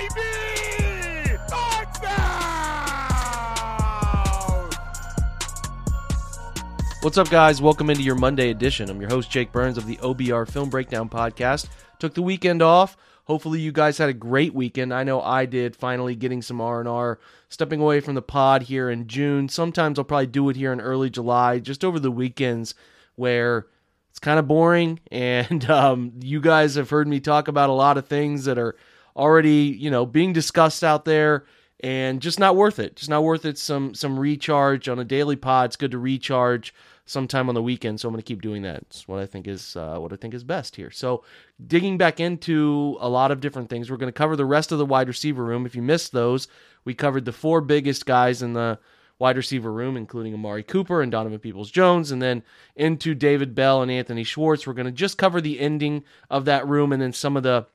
baby! What's up, guys? Welcome into your Monday edition. I'm your host, Jake Burns of the OBR Film Breakdown Podcast. Took the weekend off. Hopefully, you guys had a great weekend. I know I did. Finally, getting some R and R. Stepping away from the pod here in June. Sometimes I'll probably do it here in early July, just over the weekends, where it's kind of boring, and um, you guys have heard me talk about a lot of things that are already, you know, being discussed out there and just not worth it. Just not worth it. Some some recharge on a daily pod. It's good to recharge sometime on the weekend. So I'm going to keep doing that. It's what I think is uh, what I think is best here. So digging back into a lot of different things. We're going to cover the rest of the wide receiver room. If you missed those, we covered the four biggest guys in the wide receiver room, including Amari Cooper and Donovan Peoples Jones, and then into David Bell and Anthony Schwartz. We're going to just cover the ending of that room and then some of the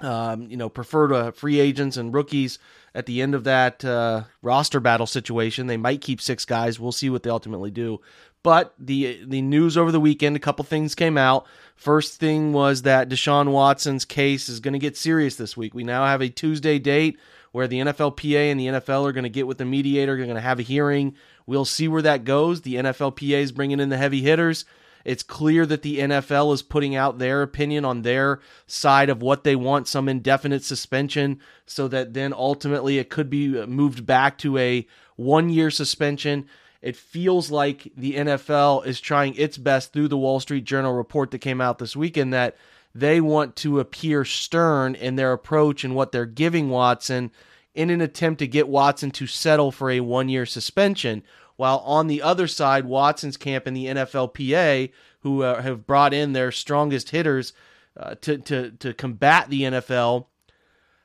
um, you know, preferred uh, free agents and rookies at the end of that uh, roster battle situation. They might keep six guys. We'll see what they ultimately do. But the the news over the weekend, a couple things came out. First thing was that Deshaun Watson's case is going to get serious this week. We now have a Tuesday date where the NFLPA and the NFL are going to get with the mediator. They're going to have a hearing. We'll see where that goes. The NFLPA is bringing in the heavy hitters. It's clear that the NFL is putting out their opinion on their side of what they want some indefinite suspension so that then ultimately it could be uh, moved back to a one year suspension. It feels like the NFL is trying its best through the Wall Street Journal report that came out this weekend that they want to appear stern in their approach and what they're giving Watson in an attempt to get Watson to settle for a one year suspension. While on the other side, Watson's camp and the NFLPA, who uh, have brought in their strongest hitters uh, to, to, to combat the NFL,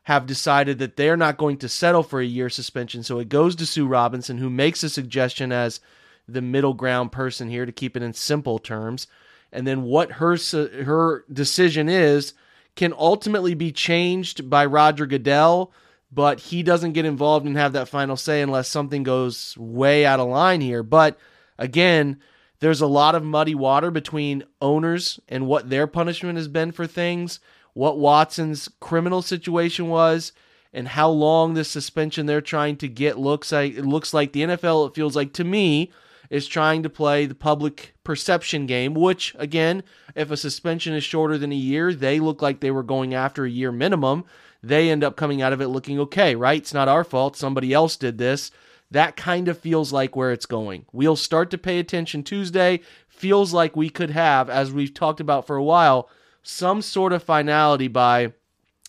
have decided that they're not going to settle for a year suspension. So it goes to Sue Robinson, who makes a suggestion as the middle ground person here to keep it in simple terms. And then what her her decision is can ultimately be changed by Roger Goodell, but he doesn't get involved and have that final say unless something goes way out of line here. But again, there's a lot of muddy water between owners and what their punishment has been for things what Watson's criminal situation was and how long this suspension they're trying to get looks like it looks like the NFL it feels like to me is trying to play the public perception game which again if a suspension is shorter than a year they look like they were going after a year minimum they end up coming out of it looking okay right it's not our fault somebody else did this that kind of feels like where it's going we'll start to pay attention Tuesday feels like we could have as we've talked about for a while some sort of finality by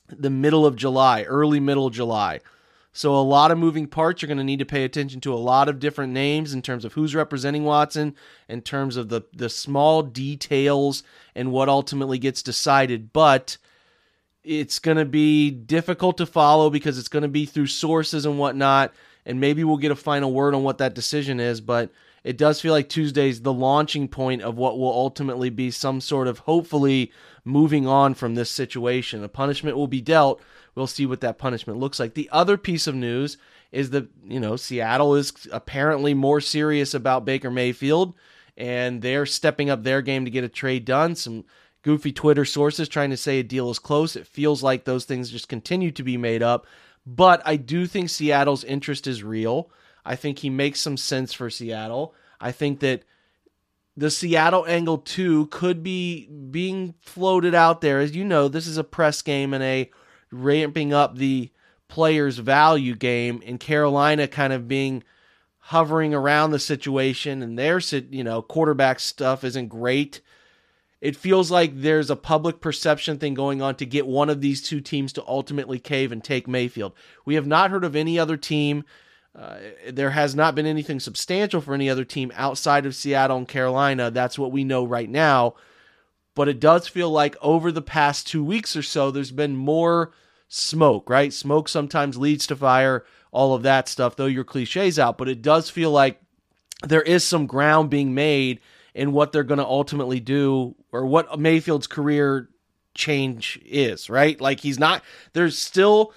the middle of July, early middle July. So a lot of moving parts. You're going to need to pay attention to a lot of different names in terms of who's representing Watson, in terms of the the small details and what ultimately gets decided. But it's going to be difficult to follow because it's going to be through sources and whatnot. And maybe we'll get a final word on what that decision is. But it does feel like Tuesday's the launching point of what will ultimately be some sort of hopefully moving on from this situation. A punishment will be dealt. We'll see what that punishment looks like. The other piece of news is that, you know, Seattle is apparently more serious about Baker Mayfield and they're stepping up their game to get a trade done. Some goofy Twitter sources trying to say a deal is close. It feels like those things just continue to be made up. But I do think Seattle's interest is real. I think he makes some sense for Seattle. I think that the Seattle angle too could be being floated out there. As you know, this is a press game and a ramping up the players' value game, in Carolina kind of being hovering around the situation, and their you know quarterback stuff isn't great. It feels like there's a public perception thing going on to get one of these two teams to ultimately cave and take Mayfield. We have not heard of any other team uh, there has not been anything substantial for any other team outside of Seattle and Carolina. That's what we know right now. But it does feel like over the past two weeks or so, there's been more smoke, right? Smoke sometimes leads to fire, all of that stuff, though your cliches out. But it does feel like there is some ground being made in what they're going to ultimately do or what Mayfield's career change is, right? Like he's not, there's still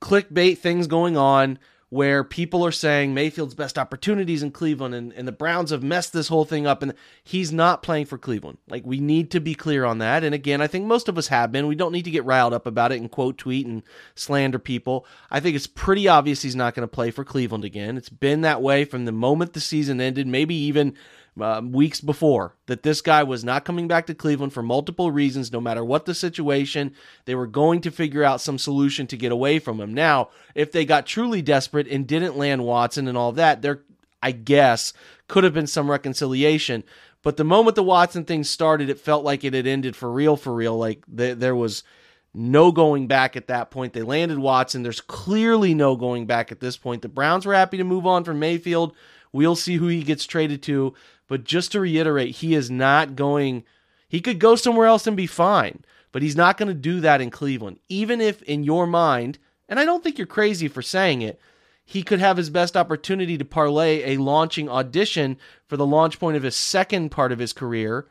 clickbait things going on where people are saying Mayfield's best opportunities in Cleveland and, and the Browns have messed this whole thing up and he's not playing for Cleveland. Like we need to be clear on that. And again, I think most of us have been. We don't need to get riled up about it and quote tweet and slander people. I think it's pretty obvious he's not going to play for Cleveland again. It's been that way from the moment the season ended, maybe even uh, weeks before that this guy was not coming back to Cleveland for multiple reasons, no matter what the situation. They were going to figure out some solution to get away from him. Now, if they got truly desperate and didn't land Watson and all that, there, I guess, could have been some reconciliation. But the moment the Watson thing started, it felt like it had ended for real, for real. Like th- there was no going back at that point. They landed Watson. There's clearly no going back at this point. The Browns were happy to move on from Mayfield. We'll see who he gets traded to. But just to reiterate, he is not going, he could go somewhere else and be fine, but he's not going to do that in Cleveland. Even if in your mind, and I don't think you're crazy for saying it, he could have his best opportunity to parlay a launching audition for the launch point of his second part of his career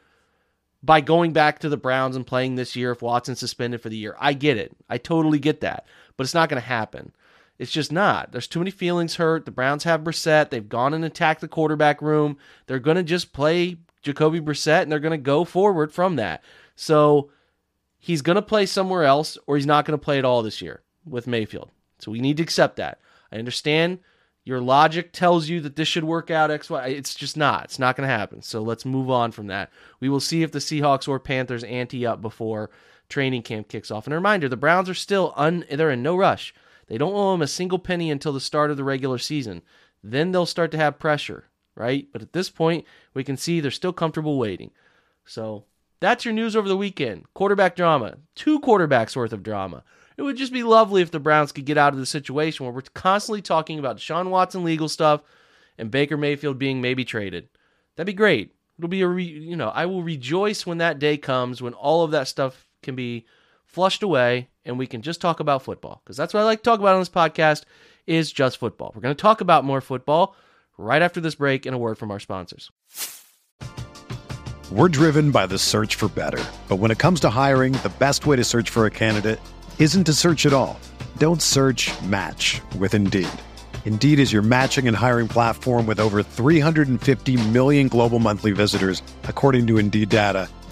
by going back to the Browns and playing this year if Watson's suspended for the year. I get it. I totally get that. But it's not going to happen. It's just not. There's too many feelings hurt. The Browns have Brissett. They've gone and attacked the quarterback room. They're going to just play Jacoby Brissett and they're going to go forward from that. So he's going to play somewhere else or he's not going to play at all this year with Mayfield. So we need to accept that. I understand your logic tells you that this should work out X Y. It's just not. It's not going to happen. So let's move on from that. We will see if the Seahawks or Panthers ante up before training camp kicks off. And a reminder, the Browns are still un they're in no rush. They don't owe him a single penny until the start of the regular season. Then they'll start to have pressure, right? But at this point, we can see they're still comfortable waiting. So that's your news over the weekend. Quarterback drama, two quarterbacks worth of drama. It would just be lovely if the Browns could get out of the situation where we're constantly talking about Sean Watson legal stuff and Baker Mayfield being maybe traded. That'd be great. It'll be a re, you know I will rejoice when that day comes when all of that stuff can be flushed away and we can just talk about football because that's what I like to talk about on this podcast is just football. We're going to talk about more football right after this break and a word from our sponsors. We're driven by the search for better. But when it comes to hiring, the best way to search for a candidate isn't to search at all. Don't search, match with Indeed. Indeed is your matching and hiring platform with over 350 million global monthly visitors, according to Indeed data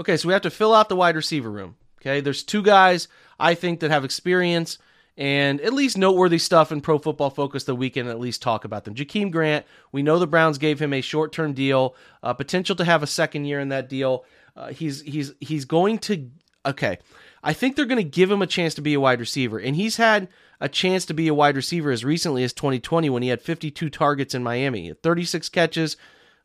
Okay, so we have to fill out the wide receiver room. Okay, there's two guys I think that have experience and at least noteworthy stuff in Pro Football Focus that we can at least talk about them. Jakeem Grant, we know the Browns gave him a short term deal, uh, potential to have a second year in that deal. Uh, he's he's he's going to okay. I think they're going to give him a chance to be a wide receiver, and he's had a chance to be a wide receiver as recently as 2020 when he had 52 targets in Miami, 36 catches,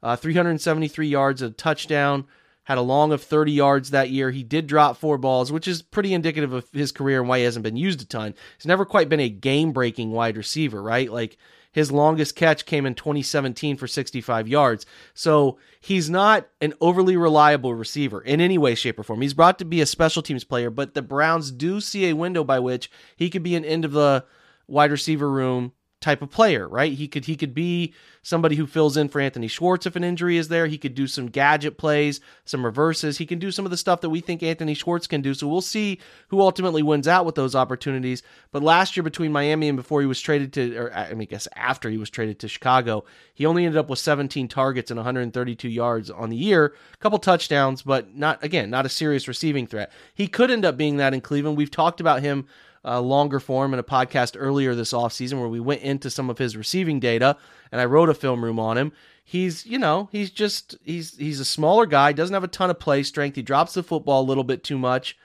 uh, 373 yards, a touchdown had a long of 30 yards that year. He did drop four balls, which is pretty indicative of his career and why he hasn't been used a ton. He's never quite been a game breaking wide receiver, right? Like his longest catch came in 2017 for 65 yards. So he's not an overly reliable receiver in any way, shape, or form. He's brought to be a special teams player, but the Browns do see a window by which he could be an end of the wide receiver room type of player, right? He could he could be somebody who fills in for Anthony Schwartz if an injury is there. He could do some gadget plays, some reverses. He can do some of the stuff that we think Anthony Schwartz can do. So we'll see who ultimately wins out with those opportunities. But last year between Miami and before he was traded to or I mean I guess after he was traded to Chicago, he only ended up with 17 targets and 132 yards on the year, a couple touchdowns, but not again, not a serious receiving threat. He could end up being that in Cleveland. We've talked about him uh, longer form in a podcast earlier this offseason where we went into some of his receiving data and I wrote a film room on him. He's, you know, he's just he's he's a smaller guy, doesn't have a ton of play strength. He drops the football a little bit too much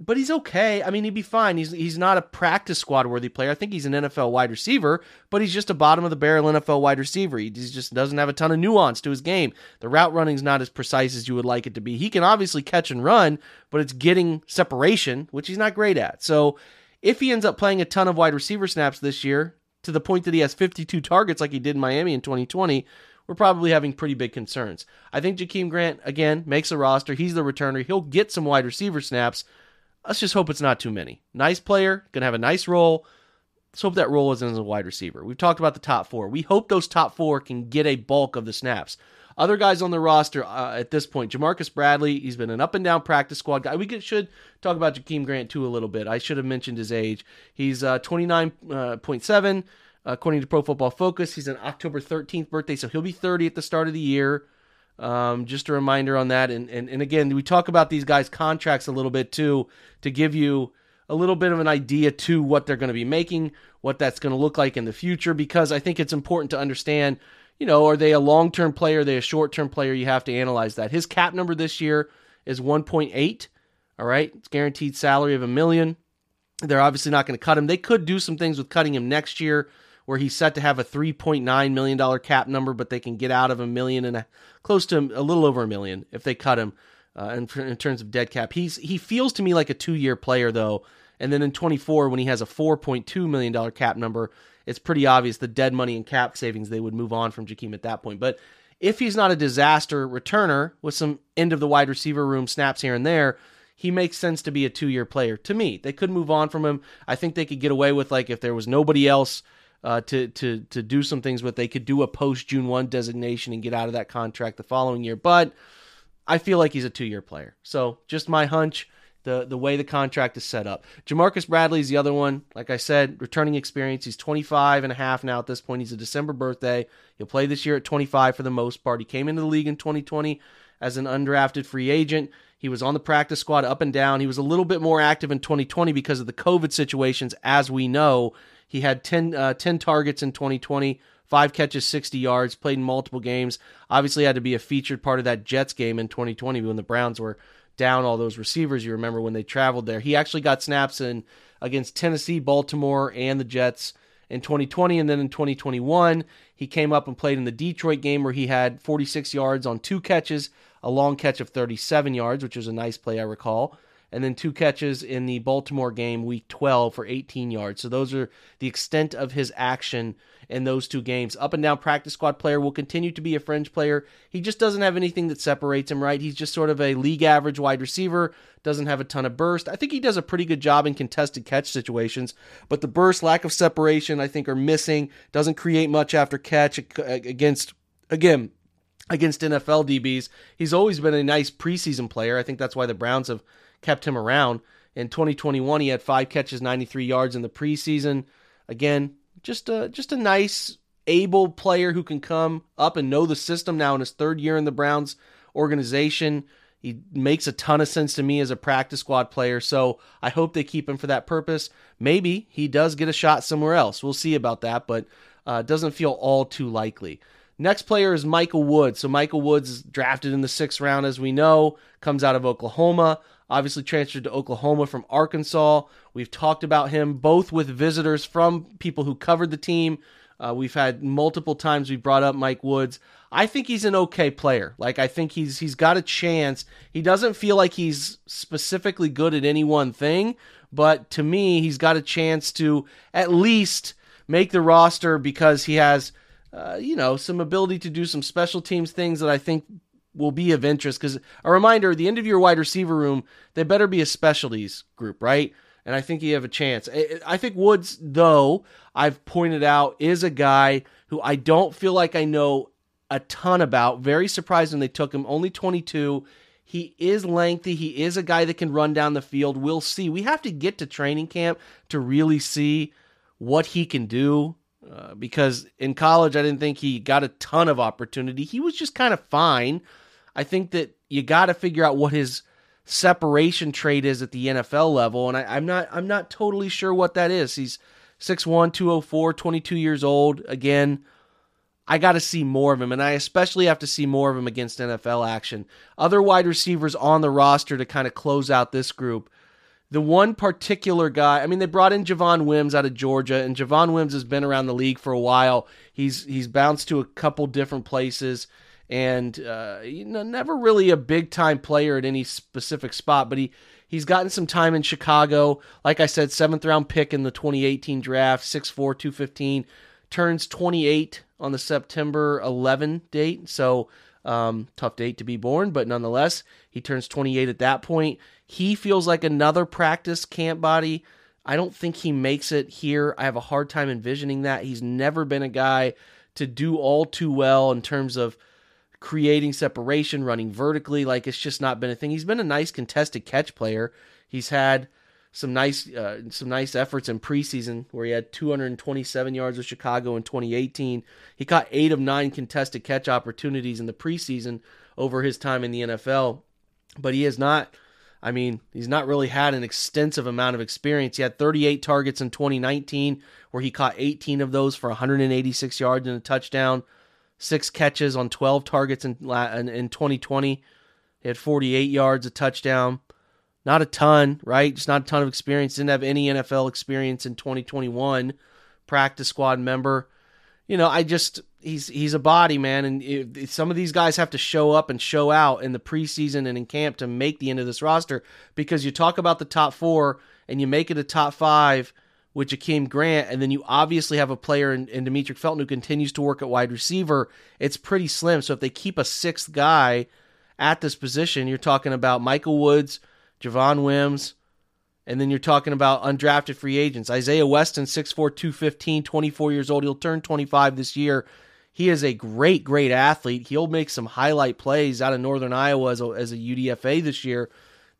but he's okay. I mean, he'd be fine. He's he's not a practice squad worthy player. I think he's an NFL wide receiver, but he's just a bottom of the barrel NFL wide receiver. He just doesn't have a ton of nuance to his game. The route running's not as precise as you would like it to be. He can obviously catch and run, but it's getting separation, which he's not great at. So, if he ends up playing a ton of wide receiver snaps this year to the point that he has 52 targets like he did in Miami in 2020, we're probably having pretty big concerns. I think Jakeem Grant again makes a roster. He's the returner. He'll get some wide receiver snaps Let's just hope it's not too many. Nice player, gonna have a nice role. Let's hope that role isn't as a wide receiver. We've talked about the top four. We hope those top four can get a bulk of the snaps. Other guys on the roster uh, at this point, Jamarcus Bradley, he's been an up and down practice squad guy. We could, should talk about Jakeem Grant too a little bit. I should have mentioned his age. He's uh, 29.7 uh, according to Pro Football Focus. He's an October 13th birthday, so he'll be 30 at the start of the year. Um, just a reminder on that. And, and, and again, we talk about these guys' contracts a little bit too to give you a little bit of an idea to what they're going to be making, what that's going to look like in the future, because I think it's important to understand, you know, are they a long term player? Are they a short term player? You have to analyze that. His cap number this year is 1.8. All right. It's guaranteed salary of a million. They're obviously not going to cut him. They could do some things with cutting him next year where he's set to have a $3.9 million cap number, but they can get out of a million and a, close to a little over a million if they cut him uh, in, in terms of dead cap. He's He feels to me like a two year player, though. And then in 24, when he has a $4.2 million cap number, it's pretty obvious the dead money and cap savings, they would move on from Jakeem at that point. But if he's not a disaster returner with some end of the wide receiver room snaps here and there, he makes sense to be a two year player. To me, they could move on from him. I think they could get away with, like, if there was nobody else uh, to to to do some things with. They could do a post June one designation and get out of that contract the following year. But I feel like he's a two year player. So just my hunch. The, the way the contract is set up. Jamarcus Bradley is the other one. Like I said, returning experience. He's 25 and a half now at this point. He's a December birthday. He'll play this year at 25 for the most part. He came into the league in 2020 as an undrafted free agent. He was on the practice squad up and down. He was a little bit more active in 2020 because of the COVID situations, as we know. He had 10, uh, 10 targets in 2020, five catches, 60 yards, played in multiple games. Obviously, had to be a featured part of that Jets game in 2020 when the Browns were down all those receivers. You remember when they traveled there. He actually got snaps in against Tennessee, Baltimore, and the Jets in 2020. And then in 2021, he came up and played in the Detroit game where he had 46 yards on two catches, a long catch of 37 yards, which was a nice play, I recall and then two catches in the Baltimore game, week 12, for 18 yards. So those are the extent of his action in those two games. Up and down practice squad player will continue to be a fringe player. He just doesn't have anything that separates him, right? He's just sort of a league average wide receiver, doesn't have a ton of burst. I think he does a pretty good job in contested catch situations, but the burst, lack of separation, I think are missing. Doesn't create much after catch against, again, against NFL DBs. He's always been a nice preseason player. I think that's why the Browns have kept him around. In 2021, he had five catches, 93 yards in the preseason. Again, just a just a nice, able player who can come up and know the system now in his third year in the Browns organization. He makes a ton of sense to me as a practice squad player, so I hope they keep him for that purpose. Maybe he does get a shot somewhere else. We'll see about that, but uh, doesn't feel all too likely. Next player is Michael Woods. So Michael Woods is drafted in the sixth round, as we know, comes out of Oklahoma obviously transferred to Oklahoma from Arkansas. We've talked about him both with visitors from people who covered the team. Uh, we've had multiple times we brought up Mike Woods. I think he's an okay player. Like I think he's he's got a chance. He doesn't feel like he's specifically good at any one thing, but to me, he's got a chance to at least make the roster because he has, uh, you know, some ability to do some special teams things that I think will be of interest because a reminder the end of your wide receiver room they better be a specialties group right and I think you have a chance. I think Woods, though, I've pointed out, is a guy who I don't feel like I know a ton about. Very surprised when they took him. Only 22. He is lengthy. He is a guy that can run down the field. We'll see. We have to get to training camp to really see what he can do. Uh, because in college, I didn't think he got a ton of opportunity. He was just kind of fine. I think that you got to figure out what his separation trait is at the NFL level, and I, am not I'm not totally sure what that is. He's 6'1", 204, 22 years old. Again, I got to see more of him, and I especially have to see more of him against NFL action. Other wide receivers on the roster to kind of close out this group. The one particular guy, I mean, they brought in Javon Wims out of Georgia, and Javon Wims has been around the league for a while. He's he's bounced to a couple different places, and uh, you know, never really a big time player at any specific spot, but he he's gotten some time in Chicago. Like I said, seventh round pick in the 2018 draft, 6'4", 215 turns 28 on the September 11 date. So, um, tough date to be born, but nonetheless, he turns 28 at that point. He feels like another practice camp body. I don't think he makes it here. I have a hard time envisioning that. He's never been a guy to do all too well in terms of creating separation, running vertically. Like it's just not been a thing. He's been a nice contested catch player. He's had some nice uh, some nice efforts in preseason where he had 227 yards with Chicago in 2018. He caught eight of nine contested catch opportunities in the preseason over his time in the NFL, but he has not. I mean, he's not really had an extensive amount of experience. He had 38 targets in 2019, where he caught 18 of those for 186 yards and a touchdown. Six catches on 12 targets in in 2020. He had 48 yards, a touchdown. Not a ton, right? Just not a ton of experience. Didn't have any NFL experience in 2021. Practice squad member. You know, I just he's he's a body man, and it, some of these guys have to show up and show out in the preseason and in camp to make the end of this roster. Because you talk about the top four and you make it a top five with Jakeem Grant, and then you obviously have a player in, in Demetric Felton who continues to work at wide receiver. It's pretty slim. So if they keep a sixth guy at this position, you're talking about Michael Woods, Javon Wims, and then you're talking about undrafted free agents. Isaiah Weston, 6'4, 215, 24 years old. He'll turn 25 this year. He is a great, great athlete. He'll make some highlight plays out of Northern Iowa as a, as a UDFA this year.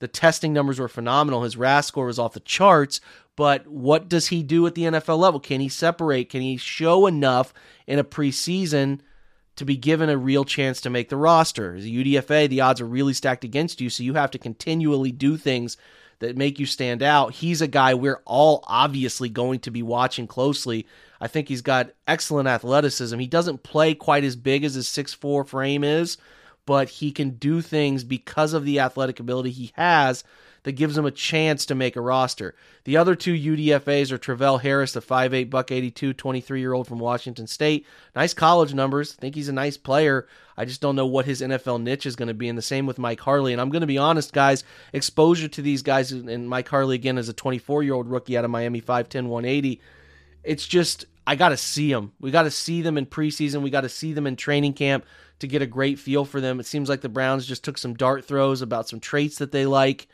The testing numbers were phenomenal. His RAS score was off the charts. But what does he do at the NFL level? Can he separate? Can he show enough in a preseason to be given a real chance to make the roster. As a UDFA, the odds are really stacked against you, so you have to continually do things that make you stand out. He's a guy we're all obviously going to be watching closely. I think he's got excellent athleticism. He doesn't play quite as big as his 6'4 frame is, but he can do things because of the athletic ability he has that gives him a chance to make a roster. The other two UDFAs are Travell Harris, the 5'8 buck 82, 23 year old from Washington State. Nice college numbers. Think he's a nice player. I just don't know what his NFL niche is going to be. And the same with Mike Harley. And I'm going to be honest, guys, exposure to these guys, and Mike Harley again is a 24 year old rookie out of Miami, 5'10, 180. It's just, I got to see them. We got to see them in preseason. We got to see them in training camp to get a great feel for them. It seems like the Browns just took some dart throws about some traits that they like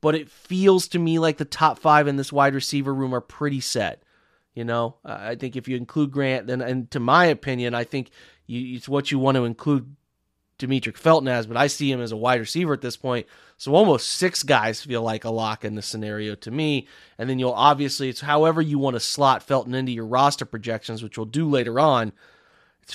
but it feels to me like the top five in this wide receiver room are pretty set. You know, I think if you include Grant, then, and to my opinion, I think you, it's what you want to include Demetric Felton as, but I see him as a wide receiver at this point. So almost six guys feel like a lock in the scenario to me. And then you'll obviously, it's however you want to slot Felton into your roster projections, which we'll do later on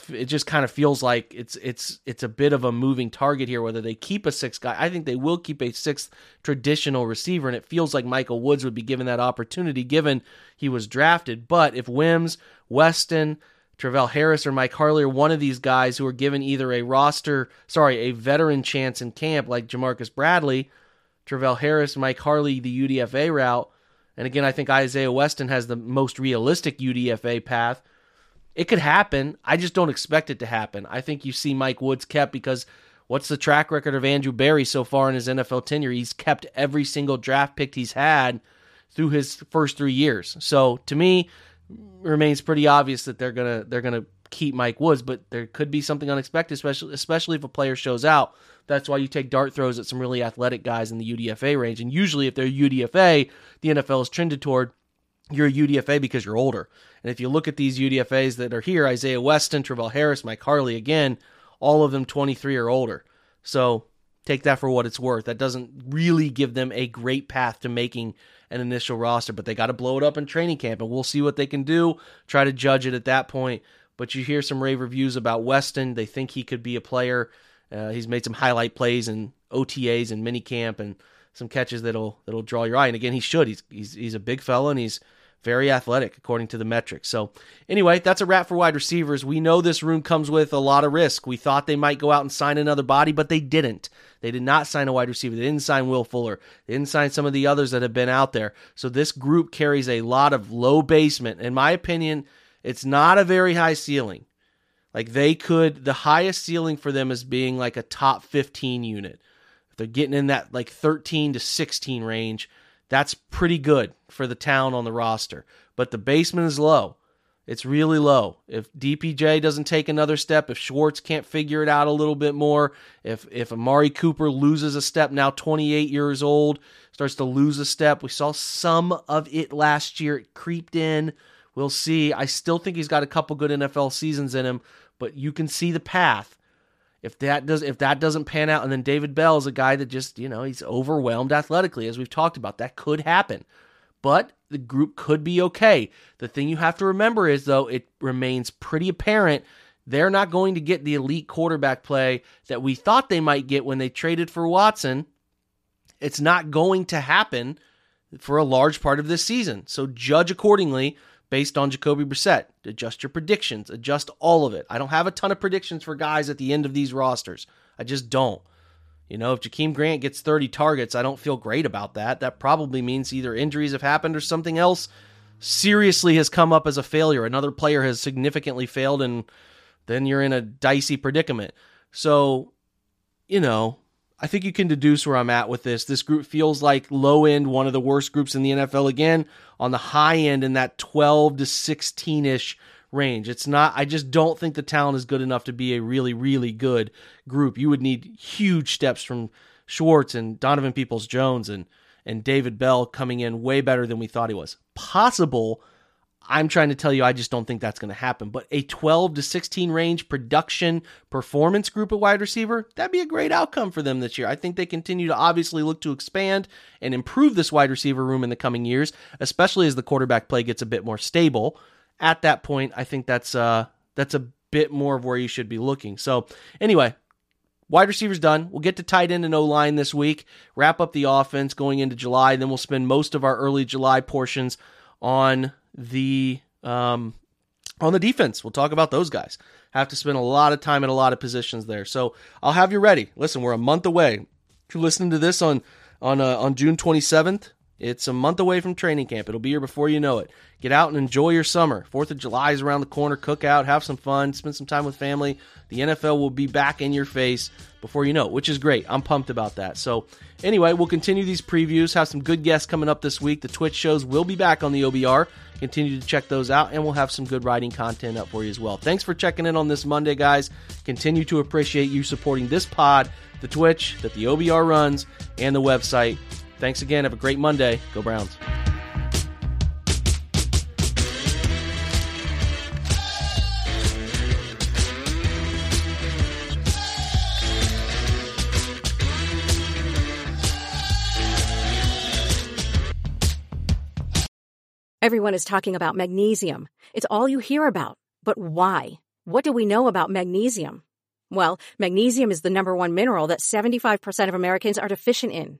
it just kind of feels like it's it's it's a bit of a moving target here whether they keep a sixth guy i think they will keep a sixth traditional receiver and it feels like michael woods would be given that opportunity given he was drafted but if wims weston Travell Harris or Mike Harley are one of these guys who are given either a roster, sorry, a veteran chance in camp like Jamarcus Bradley, Travell Harris, Mike Harley, the UDFA route. And again, I think Isaiah Weston has the most realistic UDFA path. It could happen. I just don't expect it to happen. I think you see Mike Woods kept because what's the track record of Andrew Berry so far in his NFL tenure? He's kept every single draft pick he's had through his first three years. So to me, it remains pretty obvious that they're gonna they're gonna keep Mike Woods, but there could be something unexpected, especially especially if a player shows out. That's why you take dart throws at some really athletic guys in the UDFA range. And usually, if they're UDFA, the NFL is trended toward you're a UDFA because you're older. And if you look at these UDFAs that are here, Isaiah Weston, Travell Harris, Mike Harley, again, all of them 23 or older. So take that for what it's worth. That doesn't really give them a great path to making an initial roster, but they got to blow it up in training camp, and we'll see what they can do. Try to judge it at that point. But you hear some rave reviews about Weston. They think he could be a player. Uh, he's made some highlight plays and OTAs and minicamp and some catches that'll that'll draw your eye. And again, he should. He's he's he's a big fella and he's very athletic according to the metrics. So anyway, that's a wrap for wide receivers. We know this room comes with a lot of risk. We thought they might go out and sign another body, but they didn't. They did not sign a wide receiver. They didn't sign Will Fuller. They didn't sign some of the others that have been out there. So this group carries a lot of low basement. In my opinion, it's not a very high ceiling. Like they could, the highest ceiling for them is being like a top 15 unit. They're getting in that like 13 to 16 range, that's pretty good for the town on the roster. But the basement is low. It's really low. If DPJ doesn't take another step, if Schwartz can't figure it out a little bit more, if if Amari Cooper loses a step, now 28 years old, starts to lose a step. We saw some of it last year. It creeped in. We'll see. I still think he's got a couple good NFL seasons in him, but you can see the path. If that does if that doesn't pan out, and then David Bell is a guy that just, you know, he's overwhelmed athletically, as we've talked about. That could happen. But the group could be okay. The thing you have to remember is though, it remains pretty apparent they're not going to get the elite quarterback play that we thought they might get when they traded for Watson. It's not going to happen for a large part of this season. So judge accordingly based on Jacoby Brissett. Adjust your predictions, adjust all of it. I don't have a ton of predictions for guys at the end of these rosters. I just don't. You know, if Jakeem Grant gets 30 targets, I don't feel great about that. That probably means either injuries have happened or something else seriously has come up as a failure. Another player has significantly failed, and then you're in a dicey predicament. So, you know, I think you can deduce where I'm at with this. This group feels like low end, one of the worst groups in the NFL. Again, on the high end, in that 12 to 16 ish range. It's not, I just don't think the talent is good enough to be a really, really good group. You would need huge steps from Schwartz and Donovan Peoples Jones and, and David Bell coming in way better than we thought he was. Possible I'm trying to tell you, I just don't think that's going to happen. But a 12 to 16 range production performance group at wide receiver, that'd be a great outcome for them this year. I think they continue to obviously look to expand and improve this wide receiver room in the coming years, especially as the quarterback play gets a bit more stable. At that point, I think that's uh that's a bit more of where you should be looking. So, anyway, Wide receivers done. We'll get to tight end and O line this week, wrap up the offense going into July. Then we'll spend most of our early July portions on the um, on the defense. We'll talk about those guys. Have to spend a lot of time in a lot of positions there. So I'll have you ready. Listen, we're a month away. If you're listening to this on on uh, on June 27th, it's a month away from training camp. It'll be here before you know it. Get out and enjoy your summer. Fourth of July is around the corner. Cook out, have some fun, spend some time with family. The NFL will be back in your face before you know it, which is great. I'm pumped about that. So, anyway, we'll continue these previews. Have some good guests coming up this week. The Twitch shows will be back on the OBR. Continue to check those out, and we'll have some good writing content up for you as well. Thanks for checking in on this Monday, guys. Continue to appreciate you supporting this pod, the Twitch that the OBR runs, and the website. Thanks again. Have a great Monday. Go Browns. Everyone is talking about magnesium. It's all you hear about. But why? What do we know about magnesium? Well, magnesium is the number one mineral that 75% of Americans are deficient in.